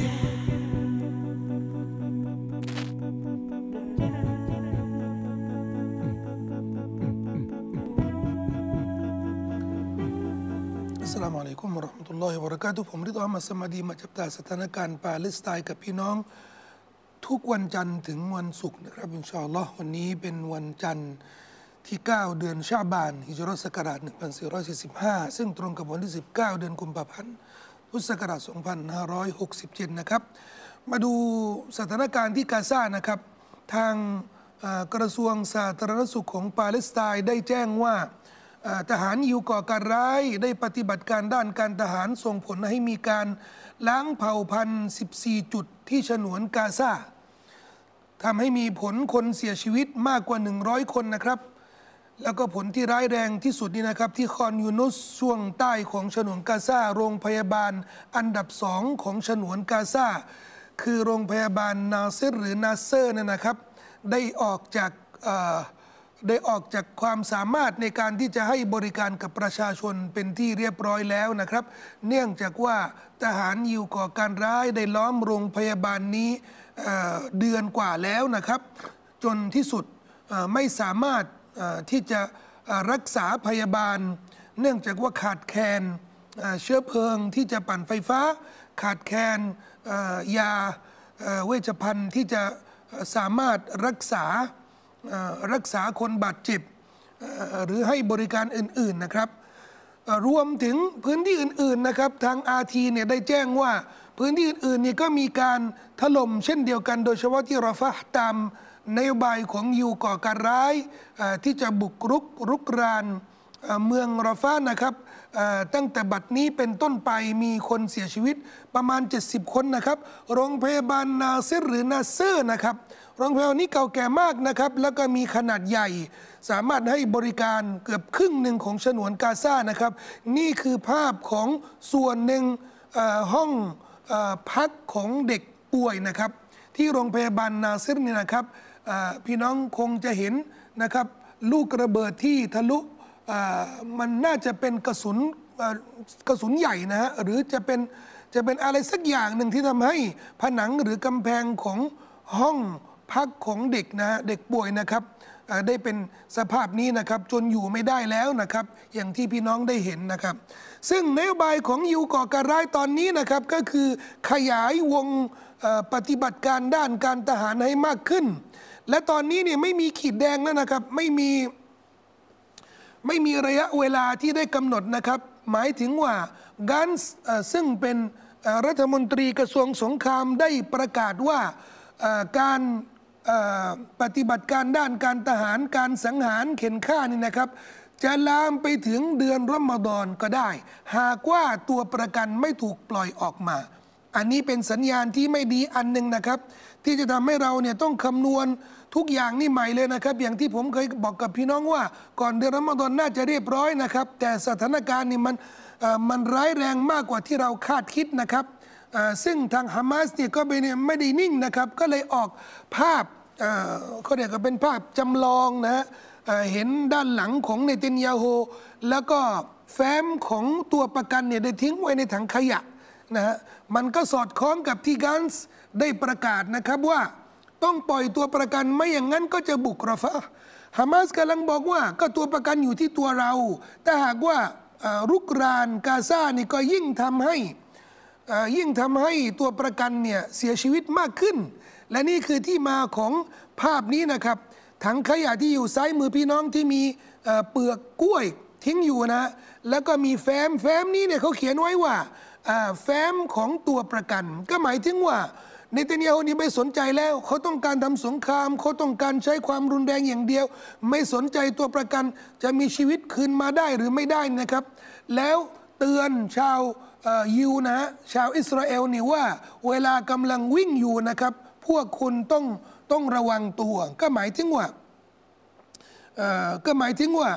อัสสลามุอะลัยกุมวะเราะห์มะตุลลอฮิวะบะเราะกาตุผมริดวามัสมาดีมาจับตาสถานการณ์ปาเลสไตน์กับพี่น้อง ทุกวันจันทร์ถึงวันศุกร์นะครับอินชาอัลลอฮ์วันนี้เป็นวันจันทร์ที่ 9 เดือนชาบานฮิจรัสกราช1445 ซึ่งตรงกับวันที่ 19 เดือนกุมภาพันธ์ พุทธศักราช 2567 นะครับ มาดูสถานการณ์ที่กาซานะครับ ทางกระทรวงสาธารณสุขของปาเลสไตน์ได้แจ้งว่าทหารยิวก่อการร้ายได้ปฏิบัติการด้านการทหารส่งผลให้มีการล้างเผ่าพันธุ์14 จุดที่ฉนวนกาซาทำให้มีผลคนเสียชีวิตมากกว่า 100 คนนะครับ แล้วก็ผลที่ร้ายแรงที่สุดนี่นะครับ ที่คอนยูนุสช่วงใต้ของฉนวนกาซาโรงพยาบาลอันดับสองของฉนวนกาซาคือโรงพยาบาลนาซิรหรือนาเซอร์นั่นนะครับ ได้ออกจากได้ออกจากความสามารถในการที่จะให้บริการกับประชาชนเป็นที่เรียบร้อยแล้วนะครับ เนื่องจากว่าทหารยิวก่อการร้ายได้ล้อมโรงพยาบาลนี้เเดือนกว่าแล้วนะครับ จนที่สุดไม่สามารถ ที่จะรักษาพยาบาล เนื่องจากว่าขาดแคลนเชื้อเพลิงที่จะปั่นไฟฟ้า ขาดแคลนยาเวชภัณฑ์ที่จะสามารถรักษารักษาคนบาดเจ็บ หรือให้บริการอื่น ๆนะครับ รวมถึงพื้นที่อื่น ๆ นะครับ ทางอาทีเนี่ยได้แจ้งว่าพื้นที่อื่น ๆ นี่ก็มีการถล่มเช่นเดียวกัน โดยเฉพาะที่รอฟะตาม นโยบายของยูก่อการร้ายที่จะบุกรุกรุกรานเมืองรอฟะห์นะครับตั้งแต่บัดนี้เป็นต้นไปมีคนเสียชีวิตประมาณ 70 คนนะครับ โรงพยาบาลนาซิรหรือนาเซอร์นะครับ โรงพยาบาลนี้เก่าแก่มากนะครับ แล้วก็มีขนาดใหญ่ สามารถให้บริการเกือบครึ่งหนึ่งของฉนวนกาซานะครับ นี่คือภาพของส่วนหนึ่งห้องอพักของเด็กป่วยนะครับ ที่โรงพยาบาลนาซิรเนี่ยนะครับ พี่น้องคงจะเห็นนะครับ ลูกระเบิดที่ทะลุมันน่าจะเป็นกระสุนกระสุนใหญ่นะฮะหรือจะเป็นจะเป็นอะไรสักอย่างหนึ่งที่ทำให้ผนังหรือกำแพงของห้องพักของเด็กนะเด็กป่วยนะครับได้เป็นสภาพนี้นะครับจนอยู่ไม่ได้แล้วนะครับ อย่างที่พี่น้องได้เห็นนะครับ ซึ่งนโยบายของยูก่อการร้ายตอนนี้นะครับก็คือขยายวงปฏิบัติการด้านการทหารให้มากขึ้น และตอนนี้เนี่ยไม่มีขีดแดงแล้วนะครับ ไม่มีไม่มีระยะเวลาที่ได้กำหนดนะครับ หมายถึงว่ากันส์ซึ่งเป็นรัฐมนตรีกระทรวงสงครามได้ประกาศว่าการปฏิบัติการด้านการทหารการสังหารเข็นฆ่านี่นะครับ จะลามไปถึงเดือนรอมฎอนก็ได้ หากว่าตัวประกันไม่ถูกปล่อยออกมา อันนี้เป็นสัญญาณที่ไม่ดีอันหนึ่งนะครับ ที่จะทำให้เราเนี่ยต้องคำนวณ ทุกอย่างนี่ใหม่เลยนะครับ อย่างที่ผมเคยบอกกับพี่น้องว่า ก่อนเดือนรอมฎอนน่าจะเรียบร้อยนะครับ แต่สถานการณ์นี่มันมันร้ายแรงมากกว่าที่เราคาดคิดนะครับซึ่งทางฮามาสเนี่ยก็ไม่ได้ไม่ได้นิ่งนะครับ ก็เลยออกภาพเขาเรียกว่าเป็นภาพจำลองนะเอ่อเห็นด้านหลังของเนตินยาโฮแล้วก็แฟ้มของตัวประกันเนี่ยได้ทิ้งไว้ในถังขยะนะฮะมันก็สอดคล้องกับที่กันส์ได้ประกาศนะครับว่า ต้องปล่อยตัวประกันไม่อย่างนั้นก็จะบุกรอฟะห์ฮามาสกำลังบอกว่า ก็ตัวประกันอยู่ที่ตัวเราแต่หากว่ารุกรานกาซานี่ก็ยิ่งทำให้ยิ่งทำให้ตัวประกันเนี่ยเสียชีวิตมากขึ้น และนี่คือที่มาของภาพนี้นะครับ ถังขยะที่อยู่ซ้ายมือพี่น้องที่มีเปลือกกล้วยทิ้งอยู่นะ แล้วก็มีแฟ้มแฟ้มนี้เนี่ยเขาเขียนไว้ว่าแฟ้มของตัวประกัน ก็หมายถึงว่า เนตเนียฮูนี่ไม่สนใจแล้ว เขาต้องการทำสงคราม เขาต้องการใช้ความรุนแรงอย่างเดียว ไม่สนใจตัวประกันจะมีชีวิตคืนมาได้หรือไม่ได้นะครับ แล้วเตือนชาวยิวนะฮะชาวอิสราเอลนี่ว่า เวลากำลังวิ่งอยู่นะครับ พวกคุณต้องต้องระวังตัว ก็หมายถึงว่าเอ่อก็หมายถึงว่า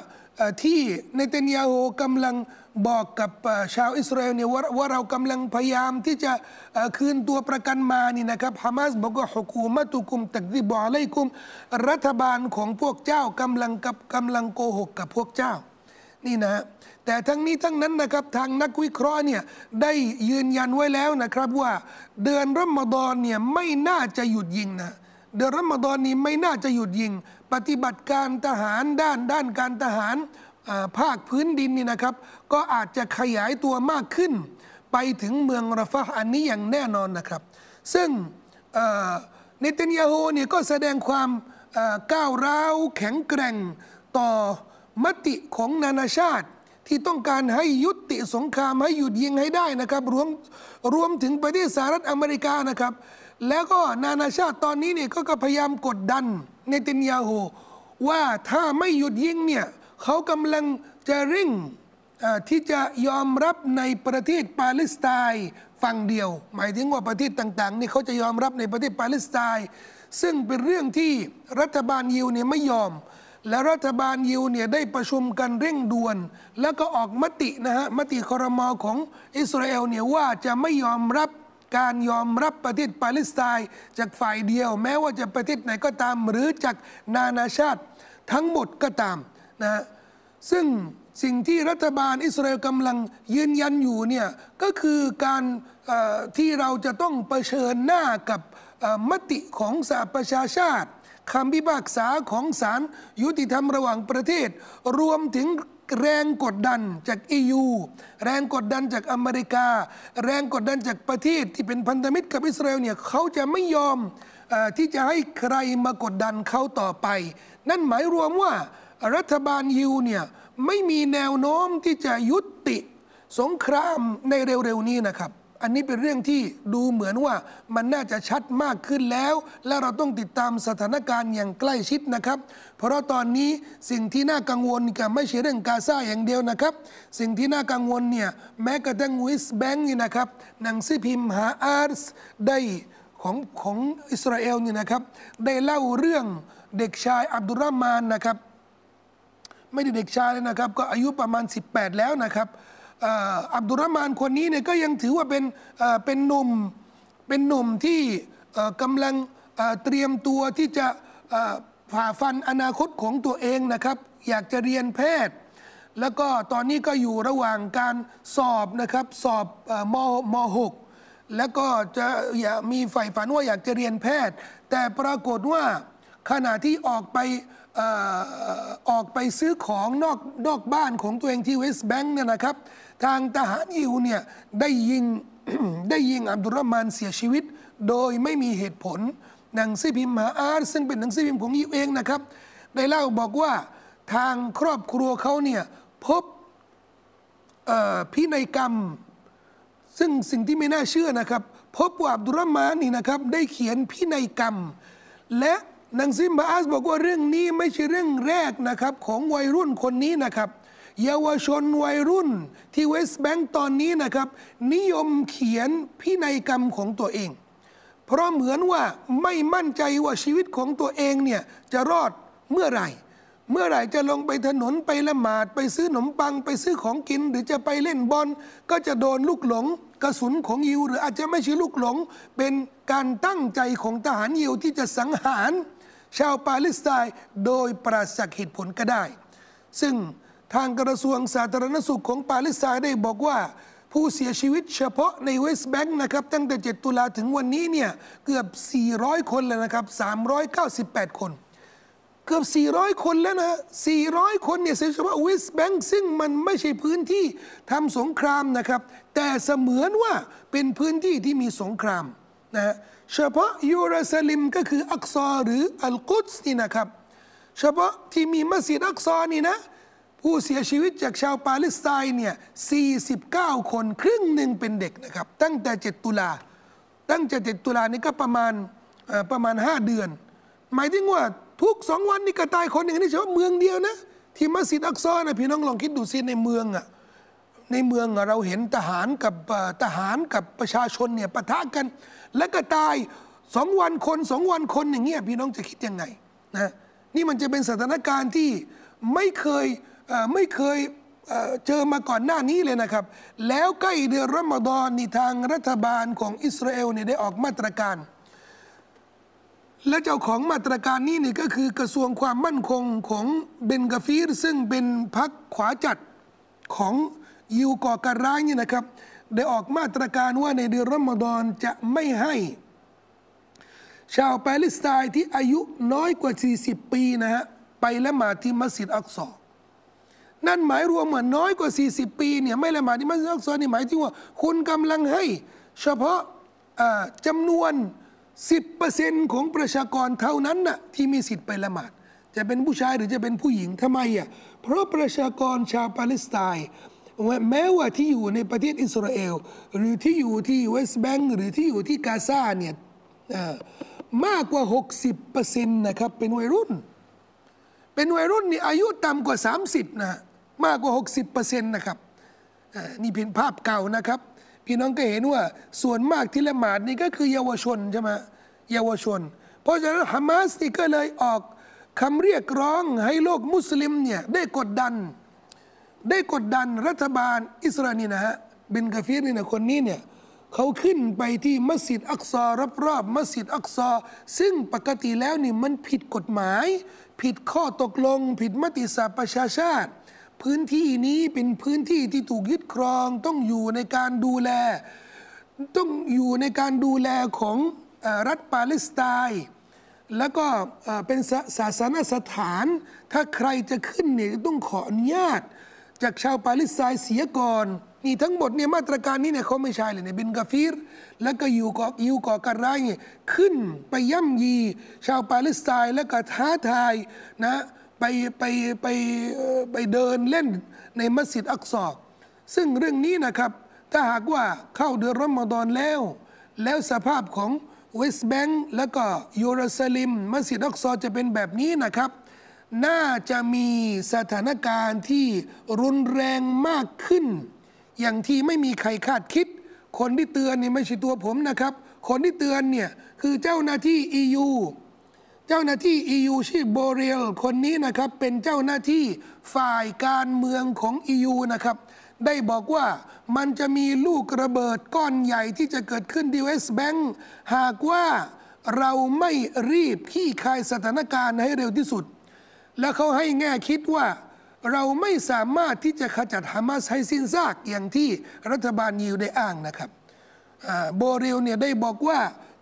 ที่เนเตนยาโฮกำลัง บอกกับชาวอิสราเอลเนี่ยว่าว่าเรากำลังพยายามที่จะเอ่อคืนตัวประกันมานี่นะครับฮามาสบอกว่าฮกูมะตุกุมตักดิบอะลัยกุม รัฐบาลของพวกเจ้ากำลังกับกำลังโกหกกับพวกเจ้า นี่นะแต่ทั้งนี้ทั้งนั้นนะครับทางนักวิเคราะห์เนี่ยได้ยืนยันไว้แล้วนะครับว่าเดือนรอมฎอนเนี่ยไม่น่าจะหยุดยิงนะเดือนรอมฎอนนี้ไม่น่าจะหยุดยิง ปฏิบัติการทหารด้านด้านการทหาร ภาคพื้นดินนี่นะครับ ก็อาจจะขยายตัวมากขึ้น ไปถึงเมืองราฟาอันนี้อย่างแน่นอนนะครับ ซึ่งเนตันยาโฮเนี่ยก็แสดงความก้าวร้าวแข็งแกร่งต่อมติของนานาชาติที่ต้องการให้ยุติสงครามให้หยุดยิงให้ได้นะครับรวมรวมถึงประเทศสหรัฐอเมริกานะครับ แล้วก็นานาชาติตอนนี้เนี่ยก็พยายามกดดันเนตินยาโฮว่าถ้าไม่หยุดยิงเนี่ย เขากำลังจะเร่งที่จะยอมรับในประเทศปาเลสไตน์ฝั่งเดียว หมายถึงว่าประเทศต่างๆนี่เขาจะยอมรับในประเทศปาเลสไตน์ซึ่งเป็นเรื่องที่รัฐบาลยิวเนี่ยไม่ยอม และรัฐบาลยิวเนี่ยได้ประชุมกันเร่งด่วน แล้วก็ออกมตินะฮะมติคอรมอของอิสราเอลเนี่ยว่าจะไม่ยอมรับการยอมรับประเทศปาเลสไตน์จากฝ่ายเดียว แม้ว่าจะประเทศไหนก็ตามหรือจากนานาชาติทั้งหมดก็ตามนะ ซึ่งสิ่งที่รัฐบาลอิสราเอลกำลังยืนยันอยู่เนี่ยก็คือการที่เราจะต้องเผชิญหน้ากับมติของสหประชาชาติคำพิพากษาของศาลยุติธรรมระหว่างประเทศ รวมถึงแรงกดดันจาก EU แรงกดดันจากอเมริกา แรงกดดันจากประเทศที่เป็นพันธมิตรกับอิสราเอลเนี่ยเขาจะไม่ยอมที่จะให้ใครมากดดันเขาต่อไป นั่นหมายรวมว่า รัฐบาลยูเนี่ยไม่มีแนวโน้มที่จะยุติสงครามในเร็วๆนี้นะครับ อันนี้เป็นเรื่องที่ดูเหมือนว่ามันน่าจะชัดมากขึ้นแล้ว และเราต้องติดตามสถานการณ์อย่างใกล้ชิดนะครับ เพราะตอนนี้สิ่งที่น่ากังวลก็ไม่ใช่เรื่องกาซาอย่างเดียวนะครับ สิ่งที่น่ากังวลเนี่ยแม้กระทั่งวิสแบงค์นี่นะครับหนังสือพิมพ์ฮาอาร์สได้ของของอิสราเอลนี่นะครับ ได้เล่าเรื่องเด็กชายอับดุลรามานนะครับ ไม่ได้เด็กชายเลยนะครับ ก็อายุประมาณ 18 แล้วนะครับอับดุลรามานคนนี้เนี่ยก็ยังถือว่าเป็นเป็นหนุ่มเป็นหนุ่มที่กำลังเตรียมตัวที่จะผ่าฟันอนาคตของตัวเองนะครับ อยากจะเรียนแพทย์ แล้วก็ตอนนี้ก็อยู่ระหว่างการสอบนะครับสอบมมหกแล้วก็จะอยากมีใฝ่ฝันว่าอยากจะเรียนแพทย์ แต่ปรากฏว่าขณะที่ออกไป ออกไปซื้อของนอกนอกบ้านของตัวเองที่เวสต์แบงค์เนี่ยนะครับ ทางทหารยิวเนี่ยได้ยิง ได้ยิงอับดุลรามานเสียชีวิต โดยไม่มีเหตุผล หนังสือพิมพ์มาอาร์ซึ่งเป็นหนังสือพิมพ์ของยิวเองนะครับ ได้เล่าบอกว่าทางครอบครัวเขาเนี่ยพบพินัยกรรม ซึ่งสิ่งที่ไม่น่าเชื่อนะครับ พบว่าอับดุลรามานนี่นะครับได้เขียนพินัยกรรม และ นังสือมาอาสบอกว่าเรื่องนี้ไม่ใช่เรื่องแรกนะครับ ของวัยรุ่นคนนี้นะครับ เยาวชนวัยรุ่นที่เวสต์แบงก์ตอนนี้นะครับ นิยมเขียนพินัยกรรมของตัวเอง เพราะเหมือนว่าไม่มั่นใจว่าชีวิตของตัวเองเนี่ยจะรอดเมื่อไหร่เมื่อไหร่จะลงไปถนนไปละหมาดไปซื้อขนมปังไปซื้อของกิน หรือจะไปเล่นบอลก็จะโดนลูกหลง กระสุนของยิว หรืออาจจะไม่ใช่ลูกหลง เป็นการตั้งใจของทหารยิวที่จะสังหาร ชาวปาเลสไตน์โดยปราศจากเหตุผลก็ได้ ซึ่งทางกระทรวงสาธารณสุขของปาเลสไตน์ได้บอกว่าผู้เสียชีวิตเฉพาะในเวสต์แบงค์นะครับ ตั้งแต่ 7 ตุลาถึงวันนี้เนี่ย เกือบ 400 คนเลยนะครับ 398 คน เกือบ 400 คนแล้วนะ 400 คนเนี่ยเฉพาะเวสต์แบงค์ซึ่งมันไม่ใช่พื้นที่ทำสงครามนะครับ แต่เสมือนว่าเป็นพื้นที่ที่มีสงคราม นะเฉพาะยูรูซาลิมก็คืออักซอหรืออัลกุดสนี่นะครับ เฉพาะที่มีมัสยิดอักซอนี่นะผู้เสียชีวิตจากชาวปาเลสไตน์เนี่ย 49 คนครึ่งหนึ่งเป็นเด็กนะครับ ตั้งแต่ 7 ตุลา ตั้งแต่ 7 ตุลานี่ก็ประมาณประมาณ 5 เดือน หมายถึงว่าทุกสองวันนี่ก็ตายคนหนึ่งนี่เฉพาะเมืองเดียวนะ ที่มัสยิดอักซอนะพี่น้องลองคิดดูสิในเมืองอะในเมืองเราเห็นทหารกับทหารกับประชาชนเนี่ยปะทะกัน แล้วก็ตายสองวันคนสองวันคนอย่างเงี้ยพี่น้องจะคิดยังไงนะนี่มันจะเป็นสถานการณ์ที่ไม่เคยไม่เคยเจอมาก่อนหน้านี้เลยนะครับ แล้วใกล้เดือนรอมฎอนนี่ทางรัฐบาลของอิสราเอลเนี่ยได้ออกมาตรการ และเจ้าของมาตรการนี้นี่ก็คือกระทรวงความมั่นคงของเบนกาฟีรซึ่งเป็นพรรคขวาจัดของยิวก่อการร้ายนี่นะครับ ได้ออกมาตรการว่าในเดือนรอมฎอนจะไม่ให้ ชาวปาเลสไตน์ที่อายุน้อยกว่า 40 ปีนะฮะไปละหมาดที่มัสยิดอักซอนั่นหมายรวมเหมือนน้อยกว่า 40 ปีเนี่ยไม่ละหมาดที่มัสยิดอักซอนี่หมายถึงว่า คุณกำลังให้ เฉพาะอ่าจำนวน 10%ของประชากรเท่านั้นน่ะที่มีสิทธิ์ไปละหมาด จะเป็นผู้ชายหรือจะเป็นผู้หญิงทำไมอะเพราะประชากรชาวปาเลสไตน์ แม้ว่าที่อยู่ในประเทศอิสราเอล หรือที่อยู่ที่เวสต์แบงก์หรือที่อยู่ที่กาซาเนี่ยมากกว่า 60%นะครับเป็นวัยรุ่น เป็นวัยรุ่นนี่อายุต่ำกว่า 30 นะ มากกว่า 60%นะครับนี่เป็นภาพเก่านะครับ พี่น้องก็เห็นว่าส่วนมากที่ละหมาดนี่ก็คือเยาวชนใช่ไหมเยาวชน เพราะฉะนั้นฮามาสนี่ก็เลยออกคำเรียกร้องให้โลกมุสลิมเนี่ยได้กดดัน ได้กดดันรัฐบาลอิสราเอลนี่นะฮะเบนกาฟีรนี่นะคนนี้เนี่ยเขาขึ้นไปที่มัสยิดอักซอรอบๆมัสยิดอักซอ ซึ่งปกติแล้วนี่มันผิดกฎหมาย ผิดข้อตกลง ผิดมติสหประชาชาติ พื้นที่นี้เป็นพื้นที่ที่ถูกยึดครอง ต้องอยู่ในการดูแล ต้องอยู่ในการดูแลของอรัฐปาเลสไตน์แล้วก็เป็นศาสนสถาน ถ้าใครจะขึ้นเนี่ยต้องขออนุญาต จากชาวปาเลสไตน์เสียก่อนนี่ทั้งหมดเนี่ยมาตรการนี้เนี่ยเขาไม่ใช่เลยเนี่ยบินกาฟีรแล้วก็อยู่ก่ออยู่ก่อการร้ายเนี่ยขึ้นไปย่ำยี ชาวปาเลสไตน์แล้วก็ท้าทายนะไปไปไปไปเดินเล่นในมัสยิดอักซอซึ่งเรื่องนี้นะครับ ถ้าหากว่าเข้าเดือนรอมฎอนแล้ว แล้วสภาพของเวสต์แบงก์แล้วก็เยรูซาเล็มมัสยิดอักซอจะเป็นแบบนี้นะครับ น่าจะมีสถานการณ์ที่รุนแรงมากขึ้น อย่างที่ไม่มีใครคาดคิด คนที่เตือนนี่ไม่ใช่ตัวผมนะครับ คนที่เตือนเนี่ยคือเจ้าหน้าที่ EU เจ้าหน้าที่ EU ชื่อโบเรลคนนี้นะครับเป็นเจ้าหน้าที่ฝ่ายการเมืองของ EU นะครับ ได้บอกว่ามันจะมีลูกระเบิดก้อนใหญ่ที่จะเกิดขึ้นที่เวสแบงหากว่าเราไม่รีบขี้คายสถานการณ์ให้เร็วที่สุด แล้วเขาให้แง่คิดว่าเราไม่สามารถที่จะขจัดฮามาสให้สิ้นซากอย่างที่รัฐบาลยิวได้อ้างนะครับโบเรลเนี่ยได้บอกว่า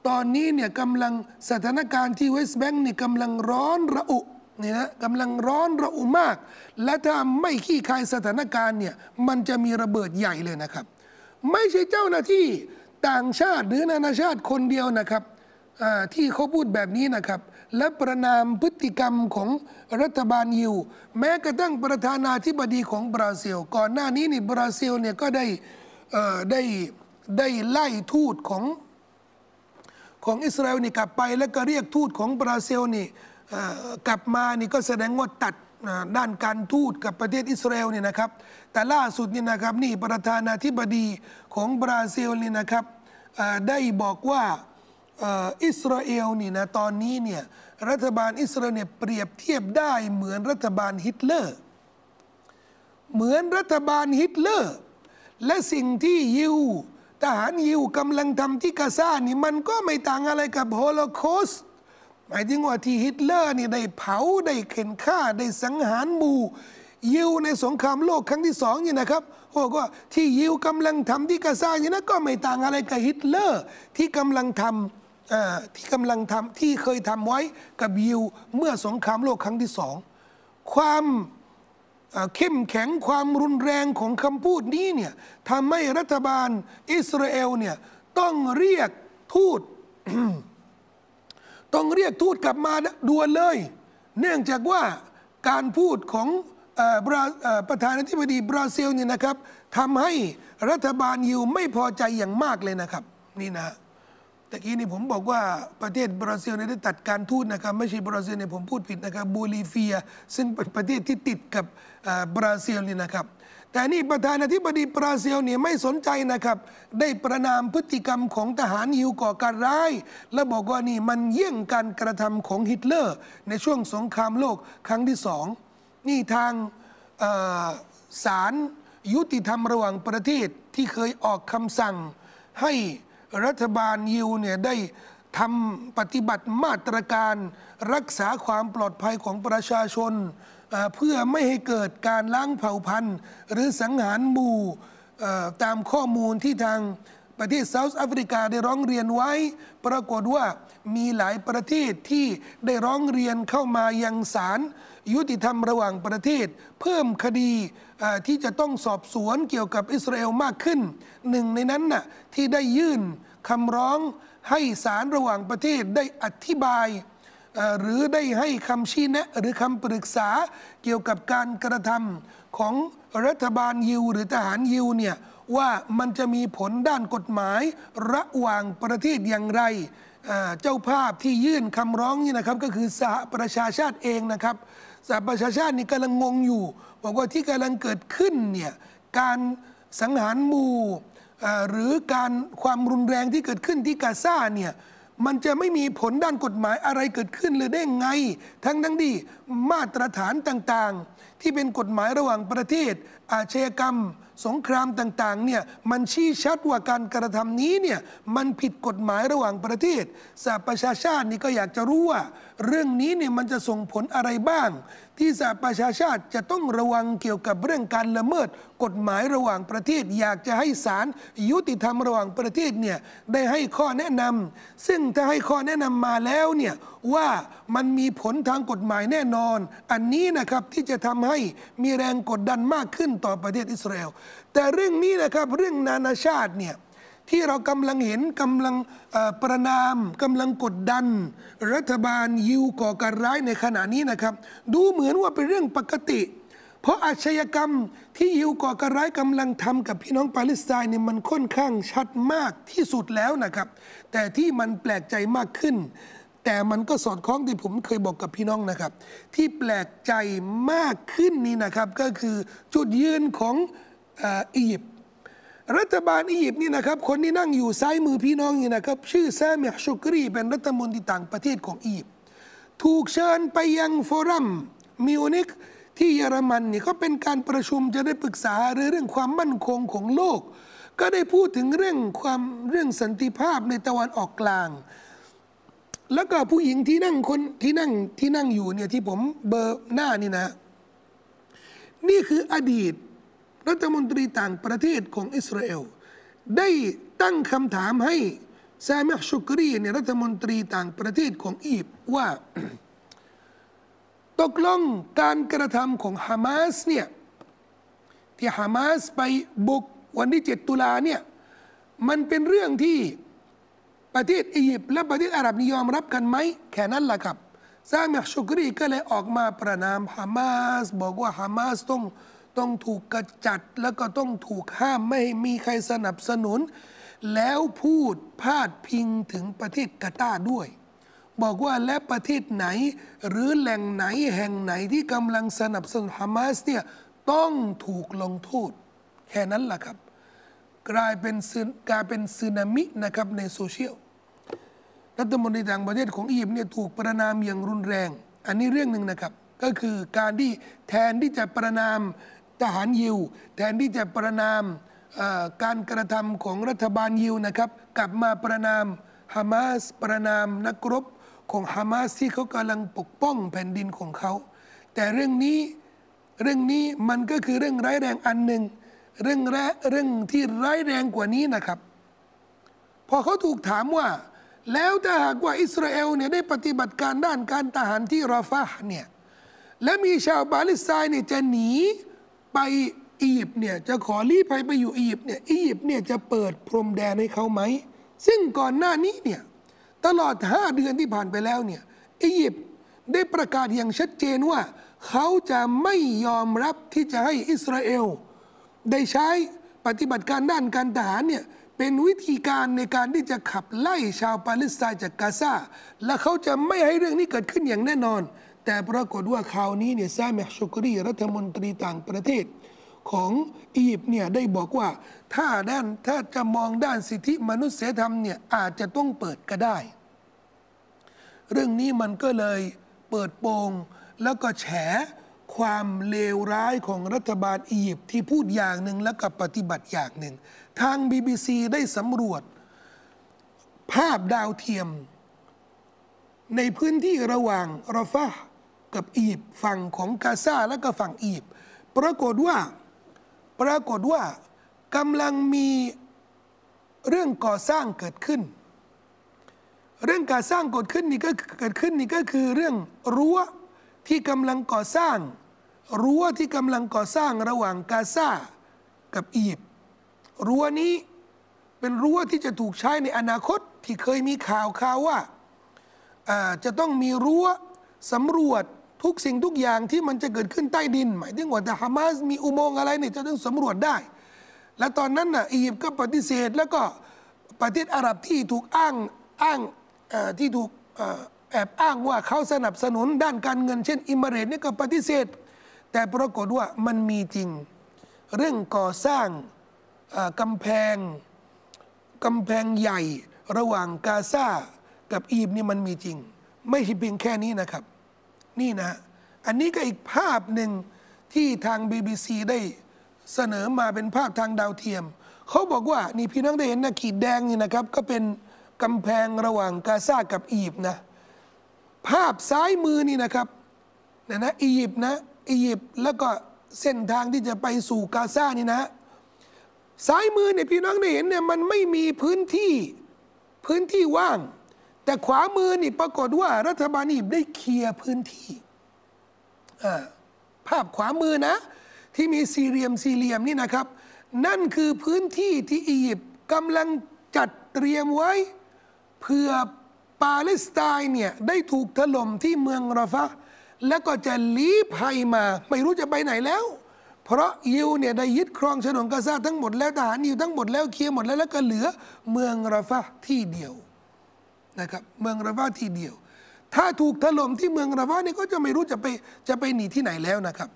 ตอนนี้เนี่ยกำลังสถานการณ์ที่เวสต์แบงก์นี่ยกำลังร้อนระอุเนี่ยนะกำลังร้อนระอุมาก และถ้าไม่ขี้คายสถานการณ์เนี่ยมันจะมีระเบิดใหญ่เลยนะครับ ไม่ใช่เจ้าหน้าที่ต่างชาติหรือนานาชาติคนเดียวนะครับที่เขาพูดแบบนี้นะครับ และประนามพฤติกรรมของรัฐบาลยิว แม้กระทั่งประธานาธิบดีของบราซิล ก่อนหน้านี้นี่บราซิลเนี่ยก็ได้ได้ได้ไล่ทูตของของอิสราเอลนี่กลับไปแล้วก็เรียกทูตของบราซิลนี่กลับมานี่ก็แสดงว่าตัดด้านการทูตกับประเทศอิสราเอลนี่นะครับ แต่ล่าสุดนี่นะครับนี่ประธานาธิบดีของบราซิลนี่นะครับได้บอกว่า อิสราเอลนี่นะตอนนี้เนี่ยรัฐบาลอิสราเอลเนี่ยเปรียบเทียบได้เหมือนรัฐบาลฮิตเลอร์ เหมือนรัฐบาลฮิตเลอร์ และสิ่งที่ยิวทหารยิวกำลังทำที่กาซานี่มันก็ไม่ต่างอะไรกับโฮโลคอสต์หมายถึงว่าที่ฮิตเลอร์นี่ได้เผาได้เข่นฆ่าได้สังหารหมู่ยิวในสงครามโลกครั้งที่สองนี่นะครับโอ้ก็ที่ยิวกำลังทำที่กาซานี่นะก็ไม่ต่างอะไรกับฮิตเลอร์ที่กำลังทำ อ่อที่กำลังทำที่เคยทำไว้กับยิวเมื่อสงครามโลกครั้งที่สองความเข้มแข็งความรุนแรงของคำพูดนี้เนี่ยทำให้รัฐบาลอิสราเอลเนี่ยต้องเรียกทูตต้องเรียกทูตกลับมาด่วนเลย เนื่องจากว่าการพูดของอรอประธานาธิบดีบราซิลเนี่ยนะครับทำให้รัฐบาลยิวไม่พอใจอย่างมากเลยนะครับ นี่นะ ตะกี้นี่ผมบอกว่าประเทศบราซิลเนี่ยได้ตัดการทูตนะครับไม่ใช่บราซิลเนี่ยผมพูดผิดนะครับโบลิเวีย ซึ่งเป็นประเทศที่ติดกับอ่าบราซิลนี่นะครับ แต่นี่ประธานาธิบดีบราซิลเนี่ยไม่สนใจนะครับ ได้ประนามพฤติกรรมของทหารยิวก่อการร้าย และบอกว่านี่มันเยี่ยงการกระทำของฮิตเลอร์ ในช่วงสงครามโลกครั้งที่สองนี่ทางอ่อศาลยุติธรรมระหว่างประเทศที่เคยออกคำสั่งให้ รัฐบาลยูเนี่ยได้ทำปฏิบัติมาตรการรักษาความปลอดภัยของประชาชน เพื่อไม่ให้เกิดการล้างเผ่าพันธุ์ หรือสังหารหมู่ตามข้อมูลที่ทาง ประเทศเซาท์แอฟริกาได้ร้องเรียนไว้ ปรากฏว่ามีหลายประเทศที่ได้ร้องเรียนเข้ามายังศาลยุติธรรมระหว่างประเทศ เพิ่มคดีที่จะต้องสอบสวนเกี่ยวกับอิสราเอลมากขึ้น หนึ่งในนั้นน่ะที่ได้ยื่นคำร้องให้ศาลระหว่างประเทศได้อธิบายหรือได้ให้คำชี้แนะหรือคำปรึกษาเกี่ยวกับการกระทำของรัฐบาลยิวหรือทหารยิวเนี่ย ว่ามันจะมีผลด้านกฎหมาย ระหว่างประเทศอย่างไร เจ้าภาพที่ยื่นคำร้องนี่นะครับ ก็คือสหประชาชาติเองนะครับสหประชาชาตินี่กำลังงงอยู่บอกว่าที่กำลังเกิดขึ้นเนี่ยการสังหารหมู่หรือการความรุนแรงที่เกิดขึ้นที่กาซาเนี่ยมันจะไม่มีผลด้านกฎหมายอะไรเกิดขึ้นเลยได้ไง ทั้งทั้งที่ มาตรฐานต่างๆ ที่เป็นกฎหมายระหว่างประเทศ อาชญากรรม สงครามต่างๆเนี่ยมันชี้ชัดว่าการกระทำนี้เนี่ยมันผิดกฎหมายระหว่างประเทศสหประชาชาตินี่ก็อยากจะรู้ว่า เรื่องนี้เนี่ยมันจะส่งผลอะไรบ้าง ที่สหประชาชาติจะต้องระวังเกี่ยวกับเรื่องการละเมิด กฎหมายระหว่างประเทศ อยากจะให้ศาลยุติธรรมระหว่างประเทศเนี่ยได้ให้ข้อแนะนำซึ่งถ้าให้ข้อแนะนำมาแล้วเนี่ย ว่ามันมีผลทางกฎหมายแน่นอน อันนี้นะครับที่จะทำให้มีแรงกดดันมากขึ้นต่อประเทศอิสราเอลแต่เรื่องนี้นะครับเรื่องนานาชาติเนี่ยที่เรากำลังเห็นกำลังประนามกำลังกดดัน รัฐบาลยิวก่อการร้ายในขณะนี้นะครับ ดูเหมือนว่าเป็นเรื่องปกติ เพราะอาชญากรรมที่ยิวก่อการร้ายกำลังทำกับพี่น้องปาเลสไตน์เนี่ยมันค่อนข้างชัดมากที่สุดแล้วนะครับ แต่ที่มันแปลกใจมากขึ้น แต่มันก็สอดคล้องที่ผมเคยบอกกับพี่น้องนะครับ ที่แปลกใจมากขึ้นนี่นะครับ ก็คือจุดยืนของอียิปต์รัฐบาลอียิปต์นี่นะครับ คนที่นั่งอยู่ซ้ายมือพี่น้องนี่นะครับ ชื่อแซมิฮชุกรี เป็นรัฐมนตรีต่างประเทศของอียิปต์ถูกเชิญไปยังโฟรัมมิวนิกที่เยอรมันนี่ก็เป็นการประชุมจะได้ปรึกษาเรื่องความมั่นคงของโลก ก็ได้พูดถึงเรื่องความเรื่องสันติภาพในตะวันออกกลาง แล้วก็ผู้หญิงที่นั่งคนที่นั่งที่นั่งอยู่เนี่ยที่ผมเบอร์หน้านี่นะ นี่คืออดีต รัฐมนตรีต่างประเทศของอิสราเอล ได้ตั้งคำถามให้ซามิฮ์ชุกรีเนี่ยรัฐมนตรีต่างประเทศของอียิปต์ว่า ตกลงการกระทำของฮามาสเนี่ยที่ฮามาสไปบุกวันที่ 7 ตุลาเนี่ยมันเป็นเรื่องที่ ประเทศอียิปต์และประเทศอาหรับนิยอมรับกันไหมแค่นั้นแหละครับซามิฮชุกรีก็เลยออกมาประนามฮามาสบอกว่าฮามาสต้องต้องถูกกระจัดแล้วก็ต้องถูกห้ามไม่ให้มีใครสนับสนุน แล้วพูดพาดพิงถึงประเทศกาตาร์ด้วย บอกว่าและประเทศไหน หรือแหล่งไหนแห่งไหนที่กำลังสนับสนุนฮามาสเนี่ยต้องถูกลงโทษแค่นั้นแหละครับ กลายเป็นซึนกลายเป็นสึนามินะครับในโซเชียล รัฐมนตรีต่างประเทศของอียิปต์เนี่ยถูกประนามอย่างรุนแรง อันนี้เรื่องหนึ่งนะครับ ก็คือการที่แทนที่จะประนามทหารยิว แทนที่จะประนามการกระทำของรัฐบาลยิวนะครับ กลับมาประนามฮามาสประนามนักรบของฮามาสที่เขากำลังปกป้องแผ่นดินของเขา แต่เรื่องนี้เรื่องนี้มันก็คือเรื่องร้ายแรงอันหนึ่งเรื่องแรเรื่องที่ร้ายแรงกว่านี้นะครับ พอเขาถูกถามว่า แล้วถ้าหากว่าอิสราเอลเนี่ยได้ปฏิบัติการด้านการทหารที่ราฟาห์เนี่ยและมีชาวปาเลสไตน์เนี่ยจะหนีไปอียิปต์เนี่ยจะขอลี้ภัยไปอยู่อียิปต์เนี่ยอียิปต์เนี่ยจะเปิดพรมแดนให้เขาไหม ซึ่งก่อนหน้านี้เนี่ยตลอด 5 เดือนที่ผ่านไปแล้วเนี่ยอียิปต์ได้ประกาศอย่างชัดเจนว่า เขาจะไม่ยอมรับที่จะให้อิสราเอล ได้ใช้ปฏิบัติการด้านการทหารเนี่ย เป็นวิธีการในการที่จะขับไล่ชาวปาเลสไตน์จากกาซาและเขาจะไม่ให้เรื่องนี้เกิดขึ้นอย่างแน่นอน แต่ปรากฏว่าคราวนี้เนี่ยซาเมฮชุกรีรัฐมนตรีต่างประเทศของอียิปต์เนี่ยได้บอกว่าถ้าด้านถ้าจะมองด้านสิทธิมนุษยธรรมเนี่ยอาจจะต้องเปิดก็ได้ เรื่องนี้มันก็เลยเปิดโปงแล้วก็แฉความเลวร้ายของรัฐบาลอียิปต์ที่พูดอย่างหนึ่งแล้วก็ปฏิบัติอย่างหนึ่ง ทาง BBC ได้สำรวจ ภาพดาวเทียม ในพื้นที่ระหว่างรอฟากับอียิปฝั่งของกาซาและก็ฝั่งอียิปปรากฏว่าปรากฏว่ากำลังมีเรื่องก่อสร้างเกิดขึ้น เรื่องการสร้างเกิดขึ้นนี่ก็เกิดขึ้นนี่ก็คือเรื่องรั้วที่กำลังก่อสร้าง รั้วที่กำลังก่อสร้างระหว่างกาซากับอียิปต์ รั้วนี้เป็นรั้วที่จะถูกใช้ในอนาคตที่เคยมีข่าวข่าวว่าจะต้องมีรั้วสำรวจทุกสิ่งทุกอย่างที่มันจะเกิดขึ้นใต้ดิน หมายถึงว่าถ้าฮามาสมีอุโมงค์อะไรเนี่ยจะต้องสำรวจได้ และตอนนั้นน่ะอียิปต์ก็ปฏิเสธ แล้วก็ประเทศอาหรับที่ถูกอ้างอ้างที่ถูกแอบอ้างว่าเขาสนับสนุนด้านการเงินเช่น อิมเรตนี่ก็ปฏิเสธ แต่ปรากฏว่ามันมีจริง เรื่องก่อสร้าง กำแพงกำแพงใหญ่ระหว่างกาซากับอียิปต์นี่มันมีจริง ไม่ใช่เพียงแค่นี้นะครับ นี่นะ อันนี้ก็อีกภาพหนึ่งที่ทาง BBC ได้เสนอมาเป็นภาพทางดาวเทียม เขาบอกว่านี่พี่น้องได้เห็นนะขีดแดงนี่นะครับ ก็เป็นกำแพงระหว่างกาซากับอียิปต์นะภาพซ้ายมือนี่นะครับนะนะอียิปต์นะอียิปต์แล้วก็เส้นทางที่จะไปสู่กาซานี่นะ ซ้ายมือเนี่ยพี่น้องได้เห็นเนี่ยมันไม่มีพื้นที่พื้นที่ว่าง แต่ขวามือนี่ปรากฏว่ารัฐบาลอียิปต์ได้เคลียร์พื้นที่ภาพขวามือนะ ที่มีสี่เหลี่ยมสี่เหลี่ยมนี่นะครับ นั่นคือพื้นที่ที่อียิปต์กำลังจัดเตรียมไว้เพื่อปาเลสไตน์เนี่ยได้ถูกถล่มที่เมืองราฟะแล้วก็จะลี้ภัยมา ไม่รู้จะไปไหนแล้ว เพราะยิวเนี่ยได้ยึดครองฉนวนกาซาทั้งหมดแล้วทหารยิวทั้งหมดแล้วเคลียร์หมดแล้วแล้วก็เหลือเมืองราฟาที่เดียวนะครับเมืองราฟาที่เดียว ถ้าถูกถล่มที่เมืองราฟาเนี่ยก็จะไม่รู้จะไปจะไปหนีที่ไหนแล้วนะครับ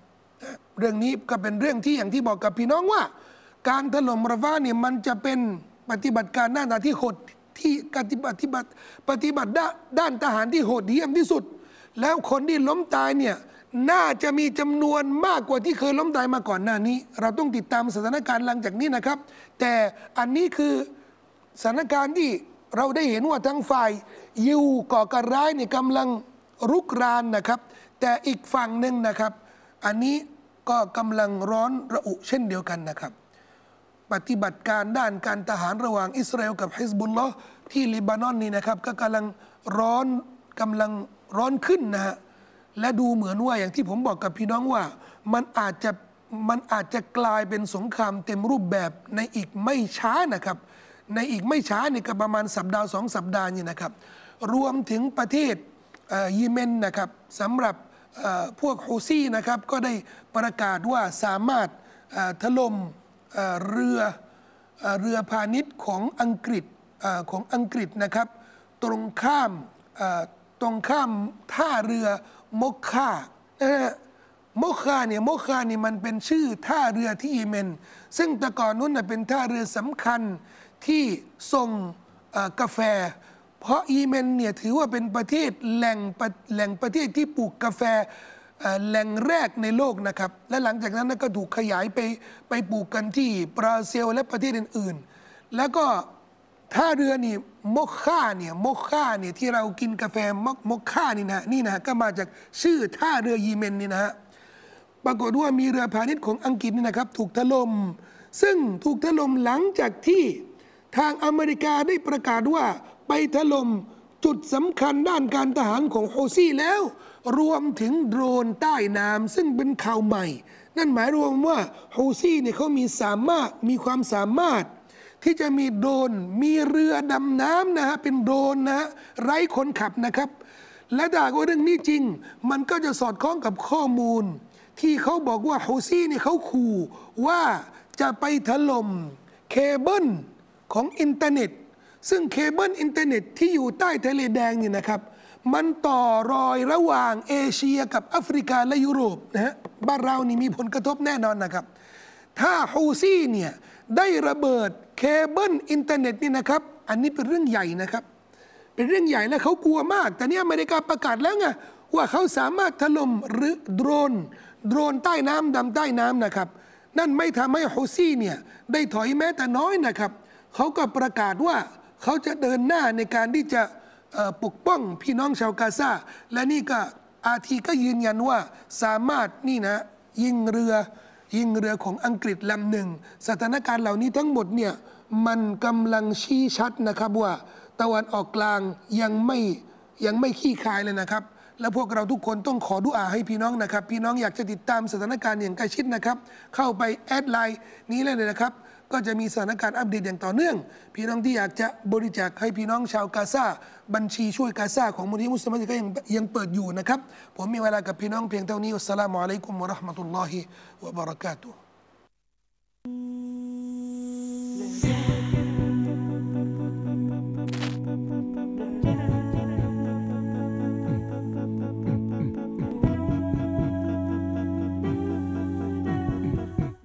เรื่องนี้ก็เป็นเรื่องที่อย่างที่บอกกับพี่น้องว่า การถล่มราฟาเนี่ยมันจะเป็นปฏิบัติการหน้าตาที่โหดที่ปฏิบัติปฏิบัติด้านทหารที่โหดเหี้ยมที่สุด แล้วคนที่ล้มตายเนี่ย น่าจะมีจำนวนมากกว่าที่เคยล้มตายมาก่อนหน้านี้ เราต้องติดตามสถานการณ์หลังจากนี้นะครับ แต่อันนี้คือสถานการณ์ที่เราได้เห็นว่าทั้งฝ่ายยิวก่อการร้ายเนี่ยกำลังรุกรานนะครับ แต่อีกฝั่งหนึ่งนะครับ อันนี้ก็กำลังร้อนระอุเช่นเดียวกันนะครับ ปฏิบัติการด้านการทหารระหว่างอิสราเอลกับฮิสบุลลอห์ที่ลิบานอนนี่นะครับ ก็กำลังร้อนกำลังร้อนขึ้นนะฮะ และดูเหมือนว่าอย่างที่ผมบอกกับพี่น้องว่า มันอาจจะมันอาจจะกลายเป็นสงครามเต็มรูปแบบในอีกไม่ช้านะครับ ในอีกไม่ช้านี่ก็ประมาณสัปดาห์สองสัปดาห์นี่นะครับ รวมถึงประเทศเยเมนนะครับสำหรับพวกฮูซี่นะครับก็ได้ประกาศว่าสามารถถล่มเรือเรือพาณิชย์ของอังกฤษของอังกฤษนะครับ ตรงข้ามตรงข้ามท่าเรือ มกคานะมกคาเนี่ยมกคาเนี่ยมันเป็นชื่อท่าเรือที่เยเมน ซึ่งแต่ก่อนนู้นเป็นท่าเรือสำคัญที่ส่งกาแฟ เพราะเยเมนเนี่ยถือว่าเป็นประเทศแหล่งแหล่งประเทศที่ปลูกกาแฟแหล่งแรกในโลกนะครับ และหลังจากนั้นก็ถูกขยายไปไปปลูกกันที่บราซิลและประเทศอื่นๆ แล้วก็ท่าเรือนี่ มกค่าเนี่ยมกค่าเนี่ยที่เรากินกาแฟมกมกค่านี่นะนี่นะก็มาจากชื่อท่าเรือยีเมนนี่นะฮะปรากฏว่ามีเรือพาณิชย์ของอังกฤษนี่นะครับ ถูกถล่มซึ่งถูกถล่มหลังจากที่ทางอเมริกาได้ประกาศว่าไปถล่มจุดสำคัญด้านการทหารของโฮซี่แล้ว รวมถึงโดรนใต้น้ำซึ่งเป็นข่าวใหม่ นั่นหมายรวมว่าโฮซี่เนี่ยเขามีสามารถมีความสามารถ ที่จะมีโดรนมีเรือดำน้ำนะฮะเป็นโดรนนะไร้คนขับนะครับ และถ้าว่าเรื่องนี้จริง มันก็จะสอดคล้องกับข้อมูล ที่เขาบอกว่าฮูซี่นี่เขาขู่ว่าจะไปถล่มเคเบิลของอินเทอร์เน็ต ซึ่งเคเบิลอินเทอร์เน็ตที่อยู่ใต้ทะเลแดงนี่นะครับ มันต่อรอยระหว่างเอเชียกับแอฟริกาและยุโรปนะฮะบ้านเรานี่มีผลกระทบแน่นอนนะครับ ถ้าฮูซี่เนี่ย ได้ระเบิดเคเบิลอินเทอร์เน็ตนี่นะครับ อันนี้เป็นเรื่องใหญ่นะครับ เป็นเรื่องใหญ่และเขากลัวมาก แต่นี่อเมริกาประกาศแล้วไงว่าเขาสามารถถล่มหรือโดรน โดรนใต้น้ำดำใต้น้ำนะครับ นั่นไม่ทำให้ฮูซี่เนี่ยได้ถอยแม้แต่น้อยนะครับ เขาก็ประกาศว่าเขาจะเดินหน้าในการที่จะปกป้องพี่น้องชาวกาซาและนี่ก็อาทีก็ยืนยันว่าสามารถนี่นะยิงเรือ ยิงเรือของอังกฤษลำหนึ่ง สถานการณ์เหล่านี้ทั้งหมดเนี่ยมันกำลังชี้ชัดนะครับว่า ตะวันออกกลางยังไม่ยังไม่คลี่คลายเลยนะครับ และพวกเราทุกคนต้องขอดุอาให้พี่น้องนะครับ พี่น้องอยากจะติดตามสถานการณ์อย่างใกล้ชิดนะครับ เข้าไป add ไลน์นี้เลยนะครับ ก็จะมีสถานการณ์อัปเดตอย่างต่อเนื่อง พี่น้องที่อยากจะบริจาคให้พี่น้องชาวกาซา บัญชีช่วยกาซาของมูลนิธิมุสลิมก็ยังยังเปิดอยู่นะครับ ผมมีเวลากับพี่น้องเพียงเท่านี้السلام عليكم ورحمة الله وبركاته